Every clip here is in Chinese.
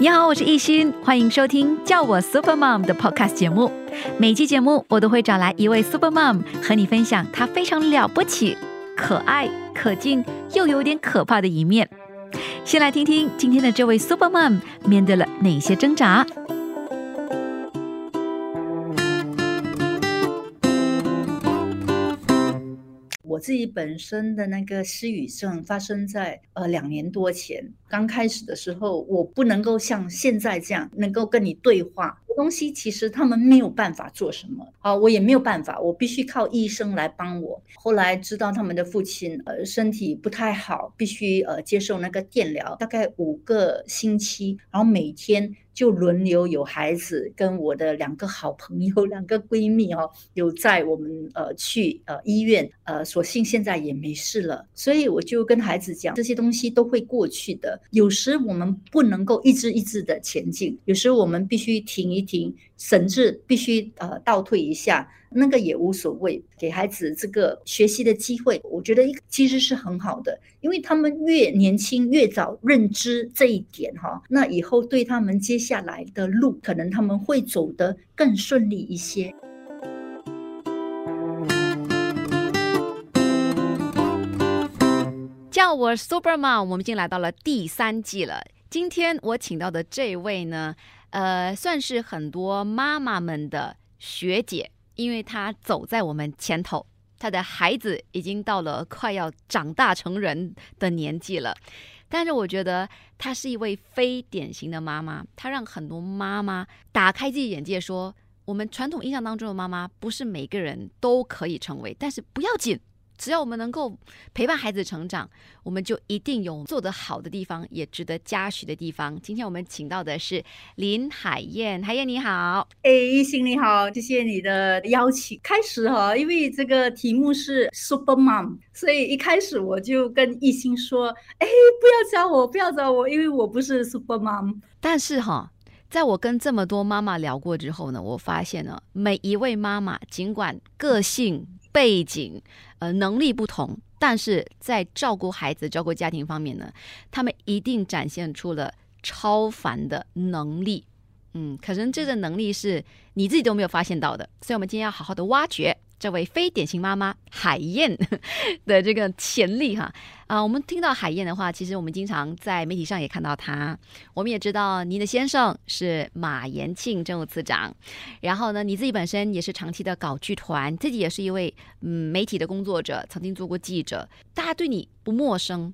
你好，我是艺欣，欢迎收听叫我 Super Mom 的 Podcast 节目。每期节目我都会找来一位 Super Mom 和你分享她非常了不起、可爱、可敬又有点可怕的一面。先来听听今天的这位 Super Mom 面对了哪些挣扎。我自己本身的那个失语症发生在呃两年多前，刚开始的时候，我不能够像现在这样能够跟你对话，东西其实他们没有办法做什么，啊，我也没有办法，我必须靠医生来帮我。后来知道他们的父亲呃身体不太好，必须呃接受那个电疗，大概五个星期，然后每天。就轮流有孩子跟我的两个好朋友、两个闺蜜哦，有在我们呃去呃医院呃，所幸现在也没事了，所以我就跟孩子讲，这些东西都会过去的。有时我们不能够一直一直的前进，有时我们必须停一停，甚至必须呃倒退一下。那个也无所谓，给孩子这个学习的机会，我觉得一其实是很好的，因为他们越年轻越早认知这一点哈，那以后对他们接下来的路，可能他们会走得更顺利一些。叫我 Super Mom，我们已经来到了第三季了。今天我请到的这位呢，呃，算是很多妈妈们的学姐。因为她走在我们前头，她的孩子已经到了快要长大成人的年纪了，但是我觉得她是一位非典型的妈妈，她让很多妈妈打开自己眼界，说我们传统印象当中的妈妈不是每个人都可以成为，但是不要紧。只要我们能够陪伴孩子成长，我们就一定有做得好的地方，也值得嘉许的地方。今天我们请到的是林海燕，海燕你好，哎，一心你好，谢谢你的邀请。开始哈，因为这个题目是 Super Mom，所以一开始我就跟一心说，哎，不要找我，不要找我，因为我不是 Super Mom。但是哈，在我跟这么多妈妈聊过之后呢，我发现呢，每一位妈妈尽管个性。背景，呃，能力不同，但是在照顾孩子、照顾家庭方面呢，他们一定展现出了超凡的能力。嗯，可能这个能力是你自己都没有发现到的，所以我们今天要好好的挖掘。这位非典型妈妈海燕 的这个潜力哈啊，我们听到海燕的话，其实我们经常在媒体上也看到她。我们也知道您的先生是马延庆政务次长，然后呢，你自己本身也是长期的搞剧团，自己也是一位嗯媒体的工作者，曾经做过记者，大家对你不陌生。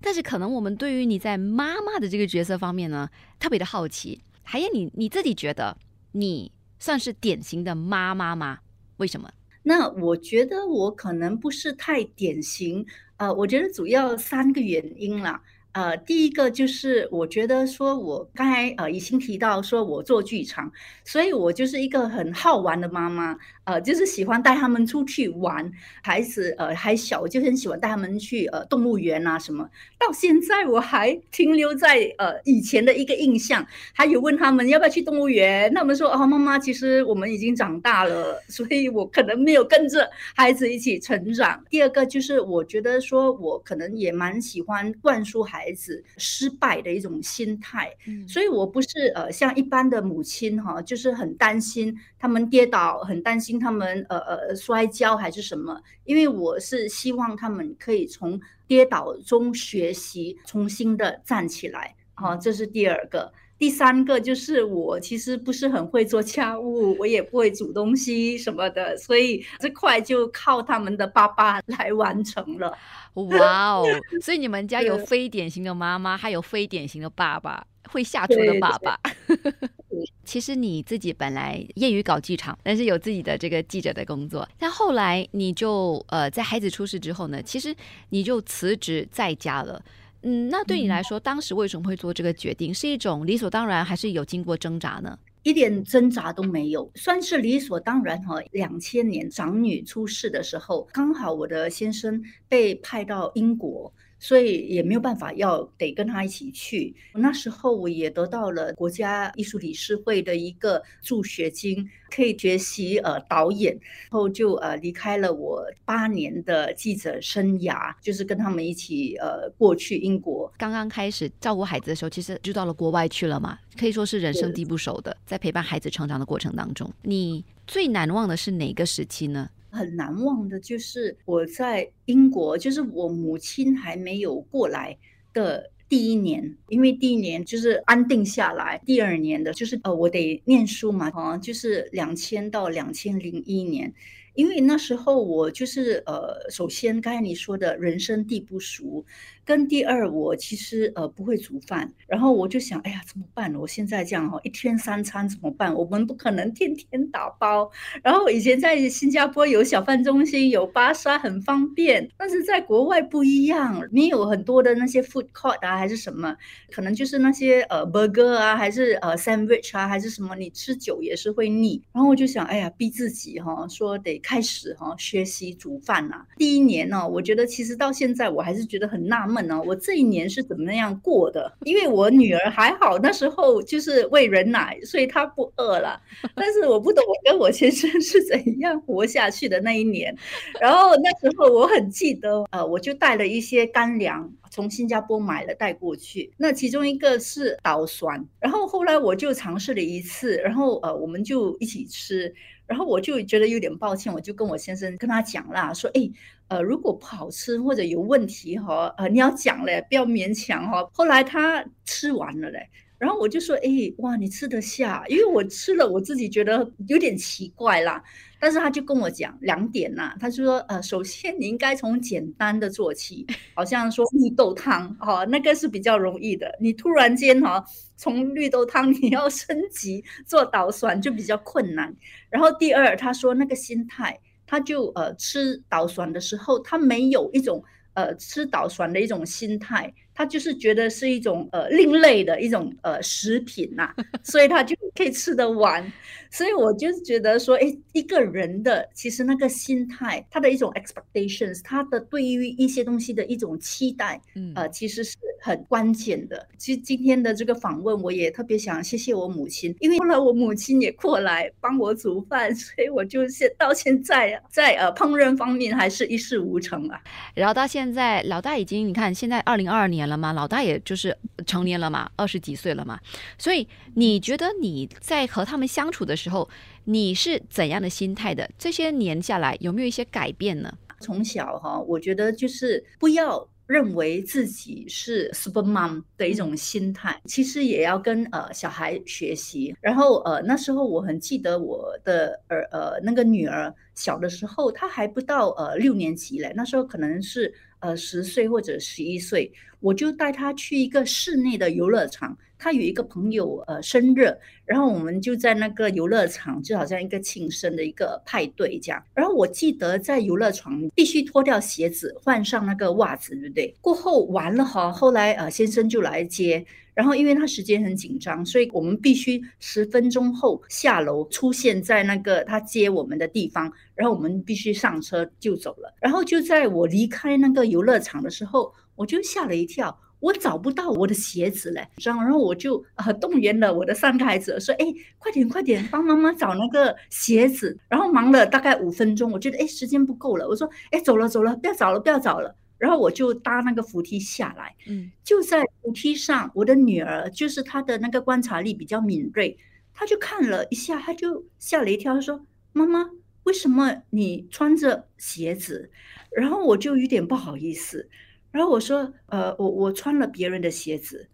但是可能我们对于你在妈妈的这个角色方面呢，特别的好奇。海燕，你你自己觉得你算是典型的妈妈吗？为什么？那我觉得我可能不是太典型，呃，我觉得主要三个原因啦。呃，第一个就是我觉得说，我刚才呃已经提到说我做剧场，所以我就是一个很好玩的妈妈。呃，就是喜欢带他们出去玩，孩子呃还小，我就很喜欢带他们去呃动物园啊什么。到现在我还停留在呃以前的一个印象，还有问他们要不要去动物园，他们说哦妈妈，其实我们已经长大了，所以我可能没有跟着孩子一起成长。第二个就是我觉得说我可能也蛮喜欢灌输孩子失败的一种心态，所以我不是呃像一般的母亲哈，就是很担心他们跌倒，很担心。他们呃呃摔跤还是什么？因为我是希望他们可以从跌倒中学习，重新的站起来。好，这是第二个。第三个就是我其实不是很会做家务，我也不会煮东西什么的，所以这块就靠他们的爸爸来完成了。哇哦！所以你们家 有非典型的妈妈，还有非典型的爸爸，会下厨的爸爸。其实你自己本来业余搞剧场，但是有自己的这个记者的工作。但后来你就呃，在孩子出事之后呢，其实你就辞职在家了。嗯，那对你来说，当时为什么会做这个决定？是一种理所当然，还是有经过挣扎呢？一点挣扎都没有，算是理所当然哈。两千年长女出事的时候，刚好我的先生被派到英国。所以也没有办法要得跟他一起去。那时候我也得到了国家艺术理事会的一个助学金，可以学习呃导演，然后就呃离开了我八年的记者生涯，就是跟他们一起呃过去英国。刚刚开始照顾孩子的时候，其实就到了国外去了嘛，可以说是人生地不熟的。在陪伴孩子成长的过程当中，你最难忘的是哪个时期呢？很难忘的就是我在英国，就是我母亲还没有过来的第一年，因为第一年就是安定下来，第二年的就是呃，我得念书嘛，啊，就是两千到两千零一年。因为那时候我就是呃，首先刚才你说的人生地不熟，跟第二我其实呃不会煮饭，然后我就想，哎呀怎么办呢？我现在这样哈，一天三餐怎么办？我们不可能天天打包。然后以前在新加坡有小贩中心，有巴沙很方便，但是在国外不一样，你有很多的那些 food court 啊，还是什么，可能就是那些呃 burger 啊，还是呃 sandwich 啊，还是什么，你吃久也是会腻。然后我就想，哎呀，逼自己哈，说得。开始哈学习煮饭呐，第一年呢，我觉得其实到现在我还是觉得很纳闷呢，我这一年是怎么样过的？因为我女儿还好，那时候就是喂人奶，所以她不饿了。但是我不懂我跟我先生是怎样活下去的那一年。然后那时候我很记得，呃，我就带了一些干粮从新加坡买了带过去。那其中一个是捣蒜，然后后来我就尝试了一次，然后呃，我们就一起吃。然后我就觉得有点抱歉，我就跟我先生跟他讲啦，说，哎，呃，如果不好吃或者有问题哈，呃，你要讲嘞，不要勉强哈。后来他吃完了嘞。然后我就说，哎，哇，你吃得下？因为我吃了，我自己觉得有点奇怪啦。但是他就跟我讲两点呐，他就说，呃，首先你应该从简单的做起，好像说绿豆汤，哈，那个是比较容易的。你突然间哈，从绿豆汤你要 升级做捣蒜就比较困难。然后第二，他说那个心态，他就呃吃捣蒜的时候，他没有一种呃吃捣蒜的一种心态。他就是觉得是一种呃另类的一种呃食品呐，所以他就可以吃得完。所以我就觉得说，哎，一个人的其实那个心态，他的一种 expectations，他的对于一些东西的一种期待，嗯，呃，其实是很关键的。其实今天的这个访问，我也特别想谢谢我母亲，因为后来我母亲也过来帮我煮饭，所以我就现到现在在呃烹饪方面还是一事无成啊。然后到现在，老大已经你看，现在二零二二年。了吗？老大也就是成年了嘛，二十几岁了嘛，所以你觉得你在和他们相处的时候，你是怎样的心态的？这些年下来有没有一些改变呢？从小哈，我觉得就是不要认为自己是 super mom 的一种心态，其实也要跟呃小孩学习。然后呃那时候我很记得我的儿呃那个女儿小的时候，她还不到呃六年级嘞，那时候可能是。呃，十岁或者十一岁，我就带他去一个室内的游乐场。他有一个朋友呃生日，然后我们就在那个游乐场，就好像一个庆生的一个派对这样。然后我记得在游乐场必须脱掉鞋子，换上那个袜子，对不对？过后完了哈，后来呃先生就来接。然后，因为他时间很紧张，所以我们必须十分钟后下楼出现在那个他接我们的地方，然后我们必须上车就走了。然后就在我离开那个游乐场的时候，我就吓了一跳，我找不到我的鞋子嘞，然后我就动员了我的三个孩子说：“哎，快点快点，帮妈妈找那个鞋子。”然后忙了大概五分钟，我觉得哎时间不够了，我说：“哎，走了走了，不要找了不要找了。”然后我就搭那个扶梯下来，嗯，就在扶梯上，我的女儿就是她的那个观察力比较敏锐，她就看了一下，她就吓了一跳，她说：“妈妈，为什么你穿着鞋子？”然后我就有点不好意思，然后我说：“呃，我我穿了别人的鞋子。”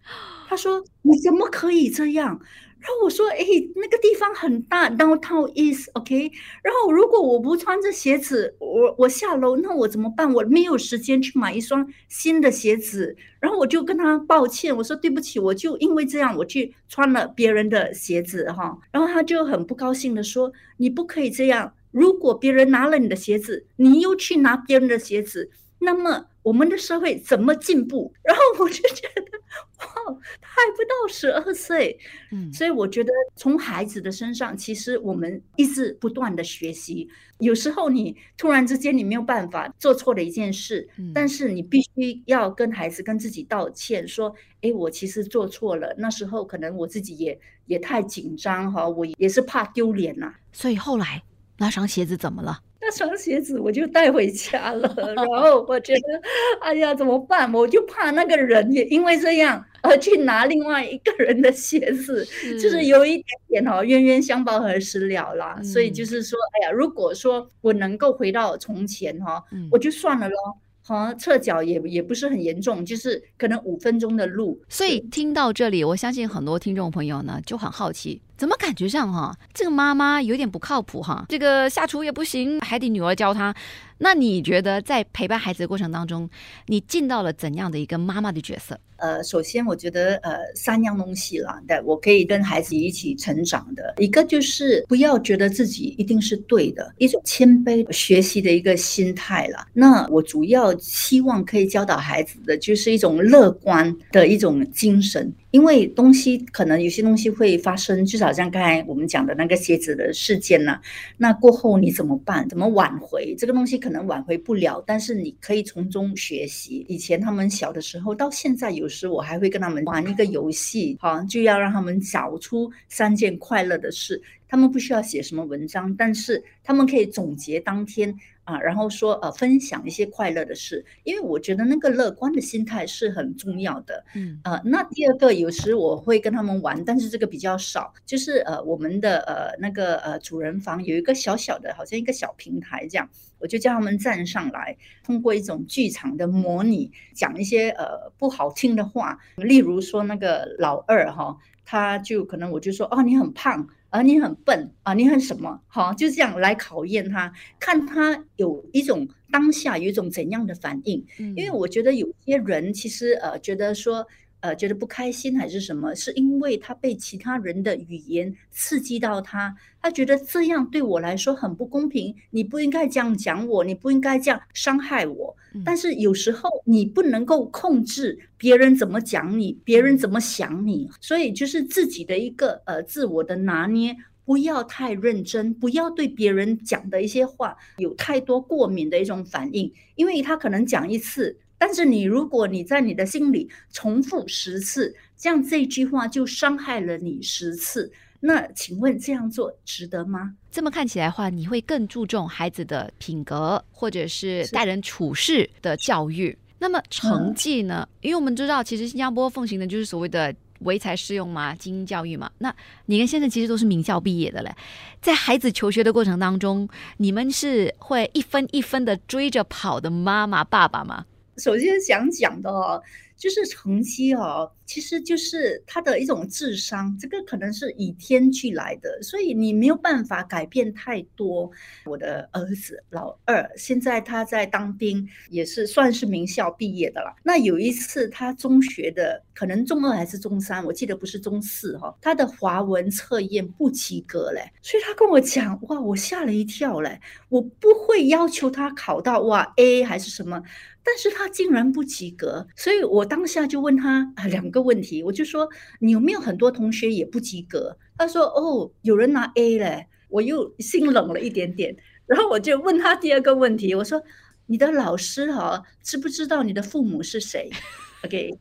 她说：“你怎么可以这样？”然后我说：“哎，那个地方很大，downtown is OK。然后如果我不穿着鞋子，我我下楼，那我怎么办？我没有时间去买一双新的鞋子。然后我就跟他抱歉，我说对不起，我就因为这样，我去穿了别人的鞋子哈。然后他就很不高兴的说：你不可以这样。如果别人拿了你的鞋子，你又去拿别人的鞋子。”那么我们的社会怎么进步？然后我就觉得，哇，他还不到十二岁，嗯，所以我觉得从孩子的身上，其实我们一直不断的学习。有时候你突然之间你没有办法做错了一件事，嗯但是你必须要跟孩子跟自己道歉，说，哎，我其实做错了。那时候可能我自己也也太紧张哈，我也是怕丢脸呐。所以后来那双鞋子怎么了？那双鞋子我就带回家了，然后我觉得，哎呀，怎么办？我就怕那个人也因为这样而去拿另外一个人的鞋子，就是有一点点哦，冤冤相报何时了啦。所以就是说，哎呀，如果说我能够回到从前哈，我就算了咯。好，侧脚也也不是很严重，就是可能五分钟的路。所以听到这里，我相信很多听众朋友呢就很好奇，怎么感觉上哈，这个妈妈有点不靠谱哈？这个下厨也不行，还得女儿教她。那你觉得在陪伴孩子的过程当中，你尽到了怎样的一个妈妈的角色？呃，首先我觉得呃三样东西啦，对我可以跟孩子一起成长的一个就是不要觉得自己一定是对的，一种谦卑学习的一个心态啦。那我主要希望可以教导孩子的就是一种乐观的一种精神。因为东西可能有些东西会发生，就好像刚才我们讲的那个鞋子的事件呢，那过后你怎么办？怎么挽回这个东西？可能挽回不了，但是你可以从中学习。以前他们小的时候，到现在有时我还会跟他们玩一个游戏，哈，就要让他们找出三件快乐的事。他们不需要写什么文章，但是他们可以总结当天。啊，然后说呃，分享一些快乐的事，因为我觉得那个乐观的心态是很重要的。嗯，呃，那第二个有时我会跟他们玩，但是这个比较少，就是呃，我们的呃那个呃主人房有一个小小的，好像一个小平台这样，我就叫他们站上来，通过一种剧场的模拟，讲一些呃不好听的话，例如说那个老二哈，他就可能我就说哦，你很胖。啊，你很笨啊，你很什么？好，就这样来考验他，看他有一种当下有一种怎样的反应。因为我觉得有些人其实呃觉得说。呃，觉得不开心还是什么？是因为他被其他人的语言刺激到他，他觉得这样对我来说很不公平。你不应该这样讲我，你不应该这样伤害我。但是有时候你不能够控制别人怎么讲你，别人怎么想你，所以就是自己的一个呃自我的拿捏，不要太认真，不要对别人讲的一些话有太多过敏的一种反应，因为他可能讲一次。但是你如果你在你的心里重复十次，这样这句话就伤害了你十次。那请问这样做值得吗？这么看起来的话，你会更注重孩子的品格或者是待人处事的教育。那么成绩呢？因为我们知道，其实新加坡奉行的就是所谓的唯才适用嘛，精英教育嘛。那你跟先生其实都是名校毕业的嘞，在孩子求学的过程当中，你们是会一分一分的追着跑的妈妈爸爸吗？首先想讲的哦，就是成绩哦。其实就是他的一种智商，这个可能是以天俱来的，所以你没有办法改变太多。我的儿子老二现在他在当兵，也是算是名校毕业的了。那有一次他中学的，可能中二还是中三，我记得不是中四哈，他的华文测验不及格嘞，所以他跟我讲，哇，我吓了一跳嘞，我不会要求他考到哇 A 还是什么，但是他竟然不及格，所以我当下就问他啊两。个问题，我就说你有没有很多同学也不及格？他说哦，有人拿 A 嘞，我又心冷了一点点。然后我就问他第二个问题，我说你的老师哈知不知道你的父母是谁？OK，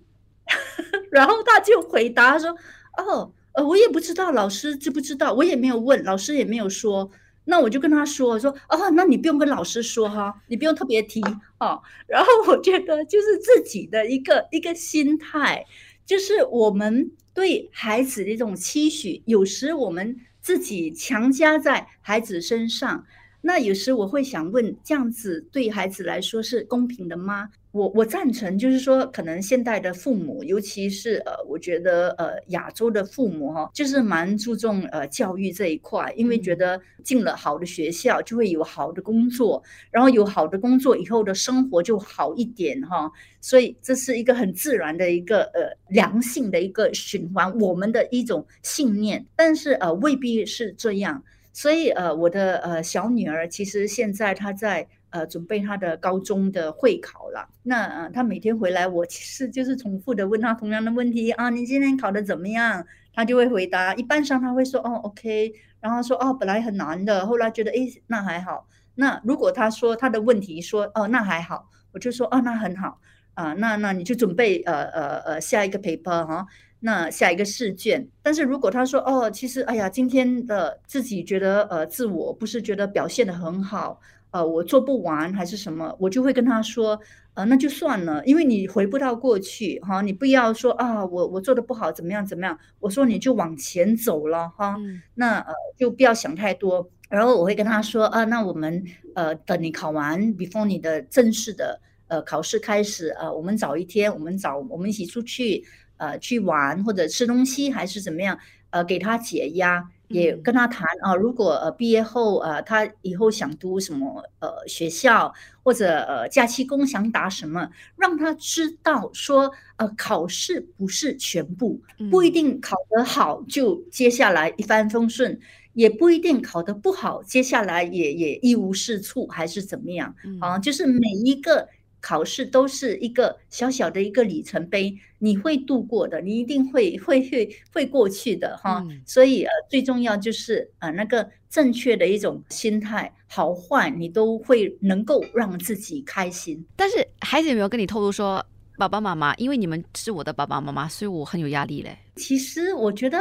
然后他就回答说哦，呃，我也不知道老师知不知道，我也没有问，老师也没有说。那我就跟他说说哦，那你不用跟老师说哈，你不用特别提哦。然后我觉得就是自己的一个一个心态。就是我们对孩子的一种期许，有时我们自己强加在孩子身上。那有时我会想问，这样子对孩子来说是公平的吗？我我赞成，就是说，可能现代的父母，尤其是呃，我觉得呃，亚洲的父母哈，就是蛮注重呃教育这一块，因为觉得进了好的学校就会有好的工作，然后有好的工作以后的生活就好一点哈，所以这是一个很自然的一个呃良性的一个循环，我们的一种信念，但是呃未必是这样，所以呃我的呃小女儿其实现在她在。呃准备她的高中的会考了。那呃她每天回来，我其实就是重复的问她同样的问题啊，你今天考的怎么样？她就会回答，一半上她会说哦 OK，然后说哦本来很难的，后来觉得诶那还好。那如果她说她的问题说哦那还好，我就说哦那很好啊，那那你就准备呃呃呃下一个 paper 哈。那下一个试卷，但是如果他说哦，其实哎呀，今天的自己觉得呃，自我不是觉得表现的很好，呃，我做不完还是什么，我就会跟他说，呃，那就算了，因为你回不到过去哈，你不要说啊，我我做的不好怎么样怎么样，我说你就往前走了哈，那呃就不要想太多，然后我会跟他说啊，那我们呃等你考完，before 你的正式的呃考试开始，呃，我们早一天，我们早我们一起出去。呃，去玩或者吃东西还是怎么样？呃，给他解压，也跟他谈啊。如果呃毕业后呃他以后想读什么呃学校，或者呃假期工想打什么，让他知道说呃考试不是全部，不一定考得好就接下来一帆风顺，也不一定考得不好，接下来也也一无是处还是怎么样啊？就是每一个。考试都是一个小小的一个里程碑，你会度过的，你一定会会会会过去的哈。所以呃，最重要就是呃那个正确的一种心态，好坏你都会能够让自己开心。但是孩子有没有跟你透露说，爸爸妈妈，因为你们是我的爸爸妈妈，所以我很有压力嘞？其实我觉得。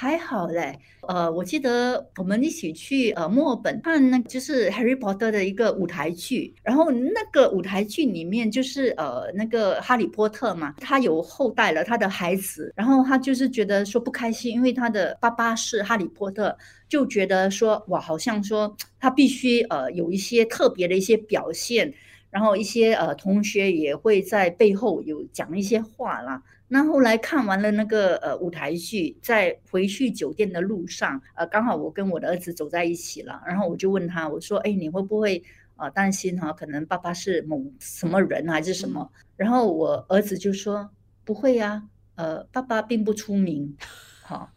还好嘞，呃，我记得我们一起去呃墨尔本看那就是《Harry Potter》的一个舞台剧，然后那个舞台剧里面就是呃那个哈利波特嘛，他有后代了，他的孩子，然后他就是觉得说不开心，因为他的爸爸是哈利波特，就觉得说哇，好像说他必须呃有一些特别的一些表现，然后一些呃同学也会在背后有讲一些话啦。那后来看完了那个呃舞台剧，在回去酒店的路上，呃，刚好我跟我的儿子走在一起了，然后我就问他，我说，哎，你会不会呃担心哈？可能爸爸是某什么人还是什么？然后我儿子就说不会呀，呃，爸爸并不出名，好，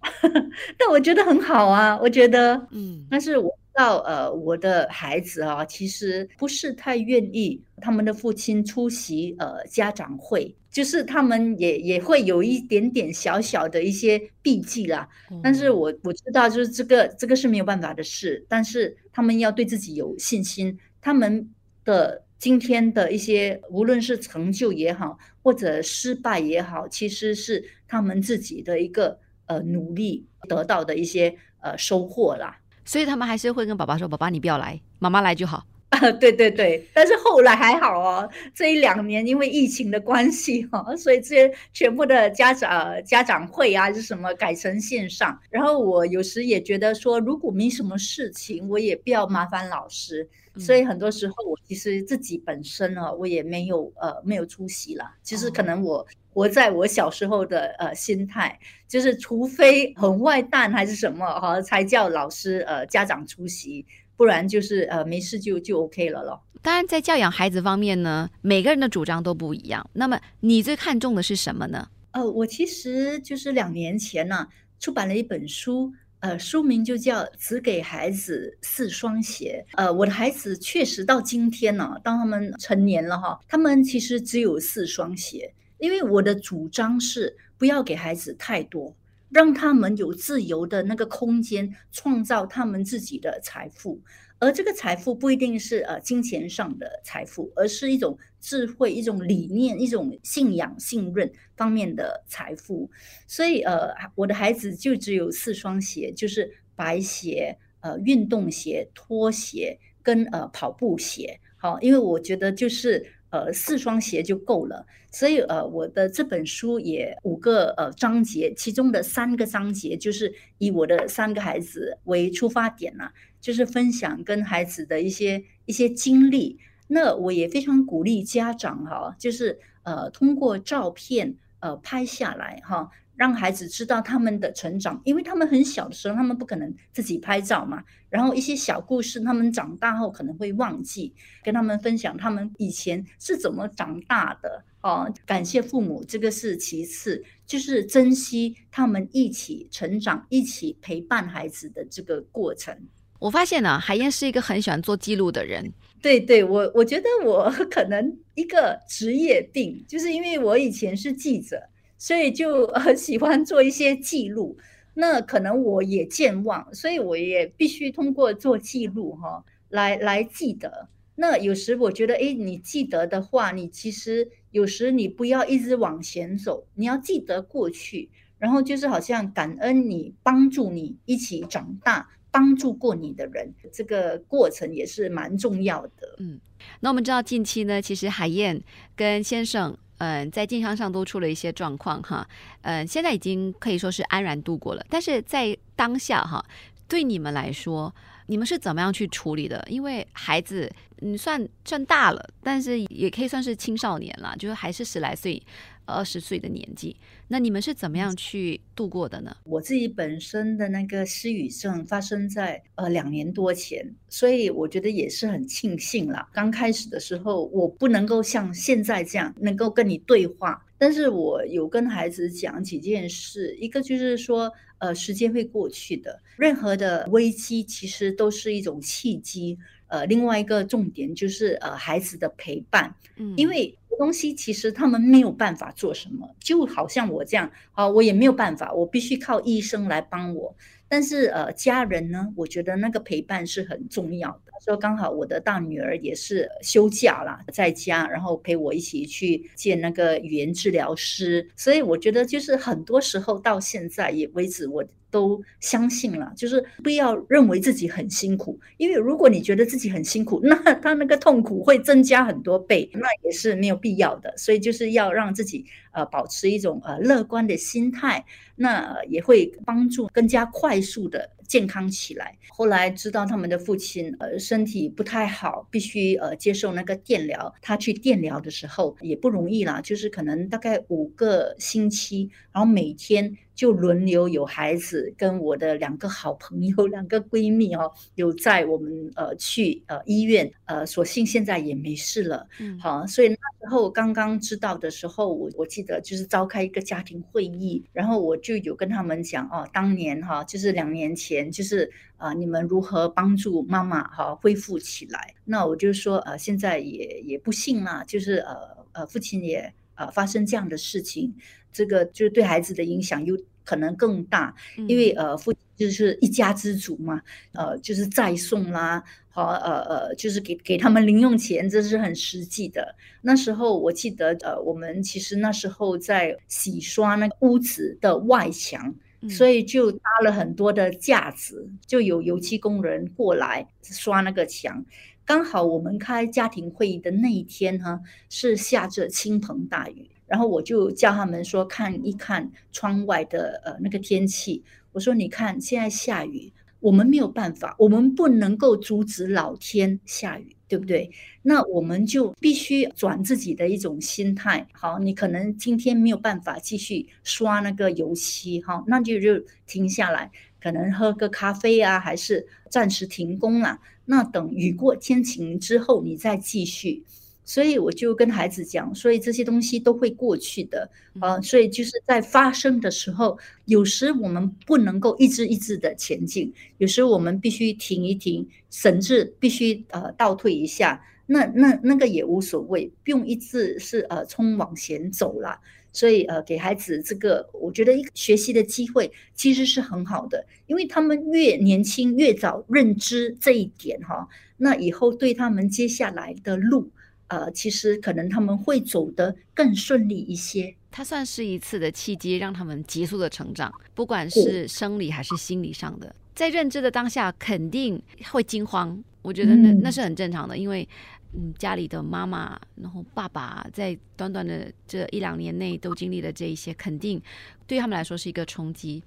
但我觉得很好啊，我觉得，嗯，但是我。到呃，我的孩子啊，其实不是太愿意他们的父亲出席呃家长会，就是他们也也会有一点点小小的一些避忌啦。但是我我知道，就是这个这个是没有办法的事，但是他们要对自己有信心，他们的今天的一些无论是成就也好，或者失败也好，其实是他们自己的一个呃努力得到的一些呃收获啦。所以他们还是会跟爸爸说：“爸爸，你不要来，妈妈来就好。” 啊，对对对，但是后来还好哦，这一两年因为疫情的关系哈，所以这些全部的家长家长会啊，是什么改成线上。然后我有时也觉得说，如果没什么事情，我也不要麻烦老师。所以很多时候，我其实自己本身呢，我也没有呃没有出席了。其实可能我。活在我小时候的呃心态，就是除非很外蛋还是什么哈，才叫老师呃家长出席，不然就是呃没事就就 OK 了咯。当然，在教养孩子方面呢，每个人的主张都不一样。那么你最看重的是什么呢？呃，我其实就是两年前呢出版了一本书，呃，书名就叫《只给孩子四双鞋》。呃，我的孩子确实到今天呢，当他们成年了哈，他们其实只有四双鞋。因为我的主张是不要给孩子太多，让他们有自由的那个空间，创造他们自己的财富。而这个财富不一定是呃金钱上的财富，而是一种智慧、一种理念、一种信仰、信任方面的财富。所以呃，我的孩子就只有四双鞋，就是白鞋、呃运动鞋、拖鞋跟呃跑步鞋。好，因为我觉得就是。呃，四双鞋就够了，所以呃，我的这本书也五个呃章节，其中的三个章节就是以我的三个孩子为出发点呐，就是分享跟孩子的一些一些经历。那我也非常鼓励家长哈，就是呃通过照片呃拍下来哈。让孩子知道他们的成长，因为他们很小的时候，他们不可能自己拍照嘛。然后一些小故事，他们长大后可能会忘记，跟他们分享他们以前是怎么长大的。哦，感谢父母，这个是其次，就是珍惜他们一起成长、一起陪伴孩子的这个过程。我发现呢，海燕是一个很喜欢做记录的人。对对，我我觉得我可能一个职业病，就是因为我以前是记者，所以就很喜欢做一些记录。那可能我也健忘，所以我也必须通过做记录哈，来来记得。那有时我觉得，哎，你记得的话，你其实有时你不要一直往前走，你要记得过去，然后就是好像感恩你帮助你一起长大。帮助过你的人，这个过程也是蛮重要的。嗯，那我们知道近期呢，其实海燕跟先生，嗯，在健康上都出了一些状况哈，嗯，现在已经可以说是安然度过了。但是在当下哈，对你们来说，你们是怎么样去处理的？因为孩子，嗯，算算大了，但是也可以算是青少年了，就是还是十来岁。二十岁的年纪，那你们是怎么样去度过的呢？我自己本身的那个失语症发生在呃两年多前，所以我觉得也是很庆幸啦。刚开始的时候，我不能够像现在这样能够跟你对话，但是我有跟孩子讲几件事，一个就是说，呃，时间会过去的，任何的危机其实都是一种契机。呃，另外一个重点就是呃孩子的陪伴，嗯，因为东西其实他们没有办法做什么，就好像我这样，啊，我也没有办法，我必须靠医生来帮我。但是呃，家人呢，我觉得那个陪伴是很重要说刚好我的大女儿也是休假啦，在家，然后陪我一起去见那个语言治疗师。所以我觉得就是很多时候到现在也为止，我。都相信了，就是不要认为自己很辛苦，因为如果你觉得自己很辛苦，那他那个痛苦会增加很多倍，那也是没有必要的。所以就是要让自己呃保持一种呃乐观的心态，那也会帮助更加快速的。健康起来。后来知道他们的父亲呃身体不太好，必须呃接受那个电疗。他去电疗的时候也不容易啦，就是可能大概五个星期，然后每天就轮流有孩子跟我的两个好朋友、两个闺蜜哦，有在我们呃去呃医院呃，所幸现在也没事了。嗯，好，所以那时候刚刚知道的时候，我我记得就是召开一个家庭会议，然后我就有跟他们讲哦，当年哈就是两年前。就是啊，你们如何帮助妈妈哈恢复起来？那我就说呃，现在也也不幸啦，就是呃呃，父亲也呃发生这样的事情，这个就是对孩子的影响又可能更大，因为呃父就是一家之主嘛，呃就是再送啦，好呃呃就是给给他们零用钱，这是很实际的。那时候我记得呃，我们其实那时候在洗刷那个屋子的外墙。所以就搭了很多的架子，就有油漆工人过来刷那个墙。刚好我们开家庭会议的那一天呢，是下着倾盆大雨，然后我就叫他们说看一看窗外的呃那个天气。我说你看现在下雨，我们没有办法，我们不能够阻止老天下雨。对不对？那我们就必须转自己的一种心态。好，你可能今天没有办法继续刷那个油漆，哈，那就就停下来，可能喝个咖啡啊，还是暂时停工了。那等雨过天晴之后，你再继续。所以我就跟孩子讲，所以这些东西都会过去的啊。所以就是在发生的时候，有时我们不能够一直一直的前进，有时我们必须停一停，甚至必须呃倒退一下。那那那个也无所谓，不用一直是呃冲往前走了。所以呃，给孩子这个，我觉得一个学习的机会其实是很好的，因为他们越年轻越早认知这一点哈，那以后对他们接下来的路。呃，其实可能他们会走得更顺利一些。它算是一次的契机，让他们急速的成长，不管是生理还是心理上的。在认知的当下，肯定会惊慌。我觉得那那是很正常的，因为嗯，家里的妈妈，然后爸爸，在短短的这一两年内都经历了这一些，肯定对他们来说是一个冲击。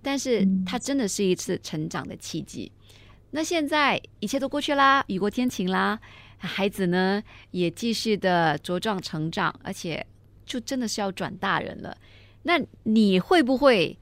但是它真的是一次成长的契机。那现在一切都过去啦，雨过天晴啦。孩子呢也继续的茁壮成长，而且就真的是要转大人了。那你会不会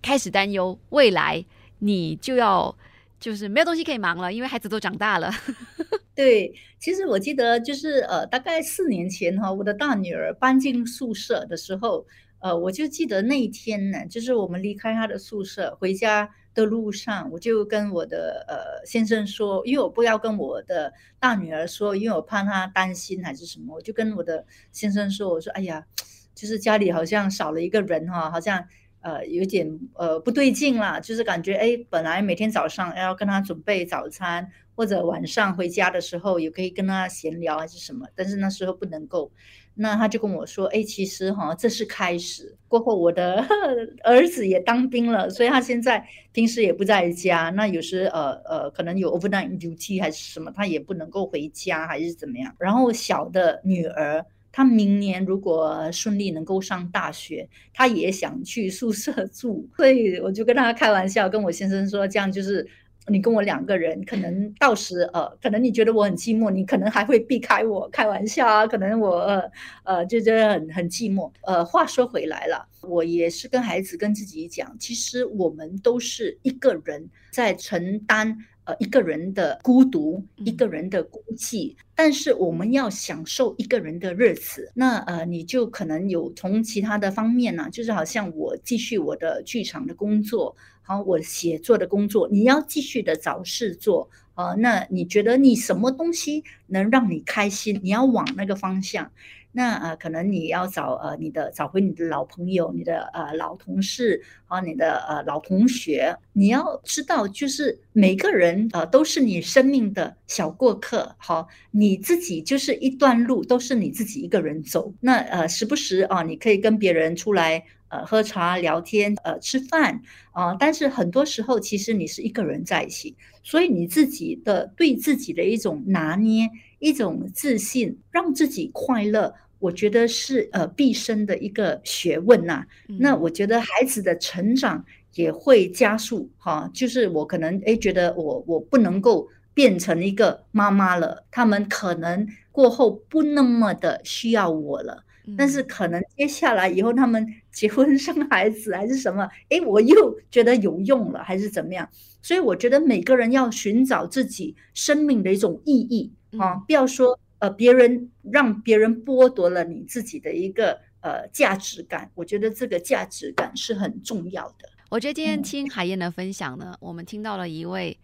开始担忧未来你就要就是没有东西可以忙了？因为孩子都长大了。对，其实我记得就是呃，大概四年前哈，我的大女儿搬进宿舍的时候，呃，我就记得那一天呢，就是我们离开她的宿舍回家的路上，我就跟我的呃先生说，因为我不要跟我的大女儿说，因为我怕她担心还是什么，我就跟我的先生说，我说哎呀，就是家里好像少了一个人哈，好像呃有点呃不对劲啦，就是感觉哎，本来每天早上要跟他准备早餐，或者晚上回家的时候也可以跟他闲聊还是什么，但是那时候不能够。那他就跟我说：“哎，其实哈，这是开始。过后我的 儿子也当兵了，所以他现在平时也不在家。那有时呃呃，可能有 overnight duty 还是什么，他也不能够回家，还是怎么样。然后小的女儿，她明年如果顺利能够上大学，她也想去宿舍住。所以我就跟他开玩笑，跟我先生说，这样就是。”你跟我两个人，可能到时呃，可能你觉得我很寂寞，你可能还会避开我，开玩笑啊。可能我呃呃就觉得很很寂寞。呃，话说回来了，我也是跟孩子跟自己讲，其实我们都是一个人在承担呃一个人的孤独，一个人的孤寂。但是我们要享受一个人的日子，那呃你就可能有从其他的方面呢，就是好像我继续我的剧场的工作。好，我写作的工作，你要继续的找事做啊。那你觉得你什么东西能让你开心？你要往那个方向。那呃，可能你要找呃你的找回你的老朋友，你的呃老同事啊，你的呃老同学。你要知道，就是每个人呃都是你生命的小过客。好，你自己就是一段路，都是你自己一个人走。那呃，时不时啊，你可以跟别人出来。呃，喝茶、聊天，呃，吃饭啊，但是很多时候其实你是一个人在一起，所以你自己的对自己的一种拿捏、一种自信，让自己快乐，我觉得是呃毕生的一个学问呐。那我觉得孩子的成长也会加速哈，就是我可能诶觉得我我不能够变成一个妈妈了，他们可能过后不那么的需要我了。但是可能接下来以后他们结婚生孩子 还是什么，哎，我又觉得有用了，还是怎么样？所以我觉得每个人要寻找自己生命的一种意义啊，不要说呃别人让别人剥夺了你自己的一个呃价值感。我觉得这个价值感是很重要的。我觉得今天听海燕的分享呢，我们听到了一位。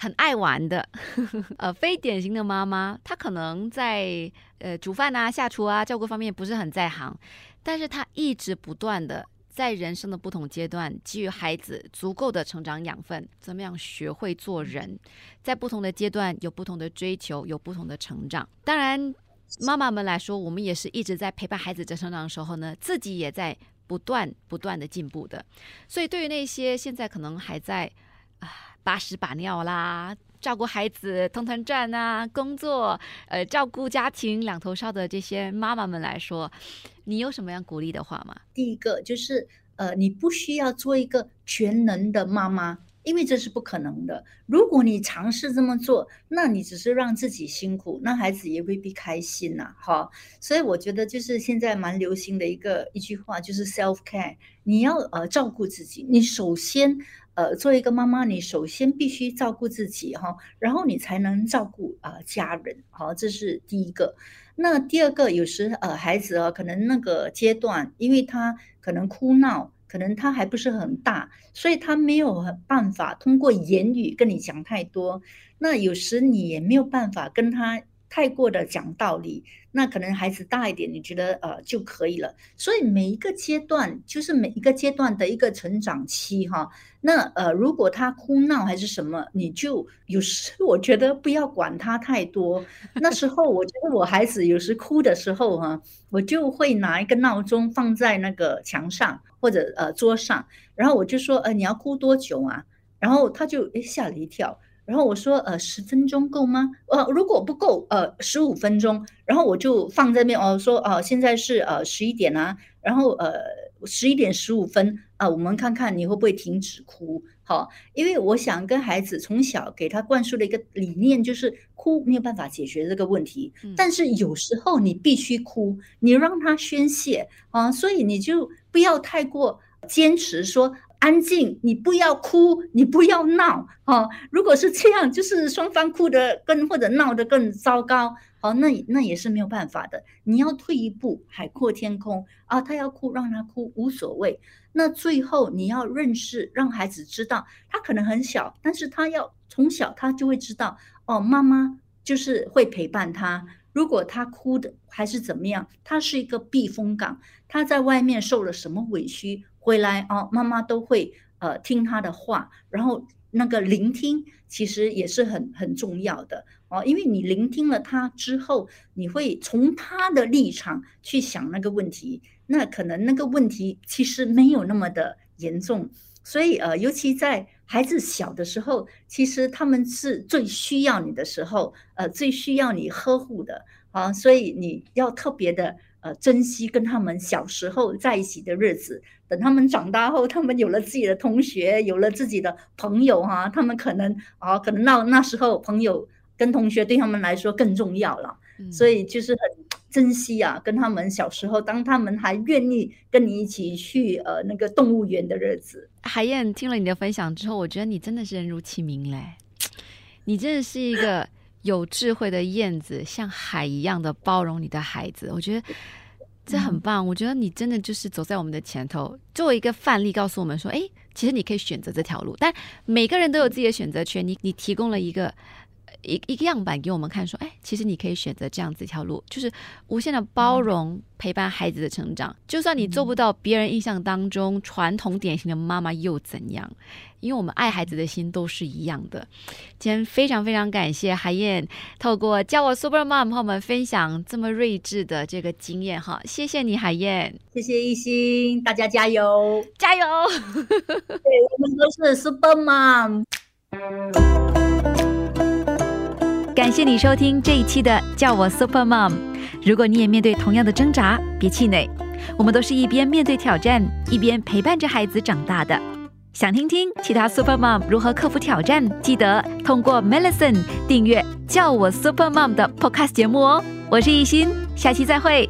很爱玩的，呃，非典型的妈妈，她可能在呃煮饭啊、下厨啊、照顾方面不是很在行，但是他一直不断的在人生的不同阶段给予孩子足够的成长养分，怎么样学会做人，在不同的阶段有不同的追求，有不同的成长。当然，妈妈们来说，我们也是一直在陪伴孩子在成长的时候呢，自己也在不断不断的进步的。所以，对于那些现在可能还在啊。把屎把尿啦，照顾孩子、团团转啊，工作，呃，照顾家庭两头烧的这些妈妈们来说，你有什么样鼓励的话吗？第一个就是，呃，你不需要做一个全能的妈妈，因为这是不可能的。如果你尝试这么做，那你只是让自己辛苦，那孩子也未必开心呐，哈。所以我觉得，就是现在蛮流行的一个一句话，就是 self care，你要呃照顾自己，你首先。呃，做一个妈妈，你首先必须照顾自己哈，然后你才能照顾啊家人，好，这是第一个。那第二个，有时呃孩子啊，可能那个阶段，因为他可能哭闹，可能他还不是很大，所以他没有办法通过言语跟你讲太多。那有时你也没有办法跟他。太过的讲道理，那可能孩子大一点，你觉得呃就可以了。所以每一个阶段就是每一个阶段的一个成长期哈。那呃，如果他哭闹还是什么，你就有时我觉得不要管他太多。那时候我觉得我孩子有时哭的时候哈，我就会拿一个闹钟放在那个墙上或者呃桌上，然后我就说呃你要哭多久啊？然后他就诶吓了一跳。然后我说，呃，十分钟够吗？呃，如果不够，呃，十五分钟。然后我就放在那边，哦，说，哦，现在是呃十一点啊，然后呃十一点十五分啊，我们看看你会不会停止哭，好，因为我想跟孩子从小给他灌输的一个理念就是，哭没有办法解决这个问题，但是有时候你必须哭，你让他宣泄啊，所以你就不要太过坚持说。安静，你不要哭，你不要闹，哈。如果是这样，就是双方哭的更或者闹得更糟糕，哦，那那也是没有办法的。你要退一步，海阔天空啊！他要哭，让他哭无所谓。那最后你要认识，让孩子知道，他可能很小，但是他要从小他就会知道，哦，妈妈就是会陪伴他。如果他哭的还是怎么样，他是一个避风港。他在外面受了什么委屈，回来哦，妈妈都会呃听他的话，然后那个聆听其实也是很很重要的哦，因为你聆听了他之后，你会从他的立场去想那个问题，那可能那个问题其实没有那么的严重，所以呃，尤其在。孩子小的时候，其实他们是最需要你的时候，呃，最需要你呵护的啊，所以你要特别的呃珍惜跟他们小时候在一起的日子。等他们长大后，他们有了自己的同学，有了自己的朋友哈，他们可能啊，可能那那时候朋友跟同学对他们来说更重要了，所以就是很。珍惜啊，跟他们小时候，当他们还愿意跟你一起去呃那个动物园的日子。海燕听了你的分享之后，我觉得你真的是人如其名嘞，你真的是一个有智慧的燕子，像海一样的包容你的孩子。我觉得这很棒，我觉得你真的就是走在我们的前头，作为一个范例，告诉我们说，哎，其实你可以选择这条路，但每个人都有自己的选择权。你你提供了一个。一一个样板给我们看，说，哎，其实你可以选择这样子一条路，就是无限的包容陪伴孩子的成长。就算你做不到别人印象当中传统典型的妈妈又怎样？因为我们爱孩子的心都是一样的。今天非常非常感谢海燕透过叫我 Super Mom 和我们分享这么睿智的这个经验哈，谢谢你海燕，谢谢一心，大家加油加油！对我们都是 Super Mom。感谢你收听这一期的叫我 Super Mom。如果你也面对同样的挣扎，别气馁，我们都是一边面对挑战，一边陪伴着孩子长大的。想听听其他 Super Mom 如何克服挑战？记得通过 Melison 订阅叫我 Super Mom 的 Podcast 节目哦。我是艺欣，下期再会。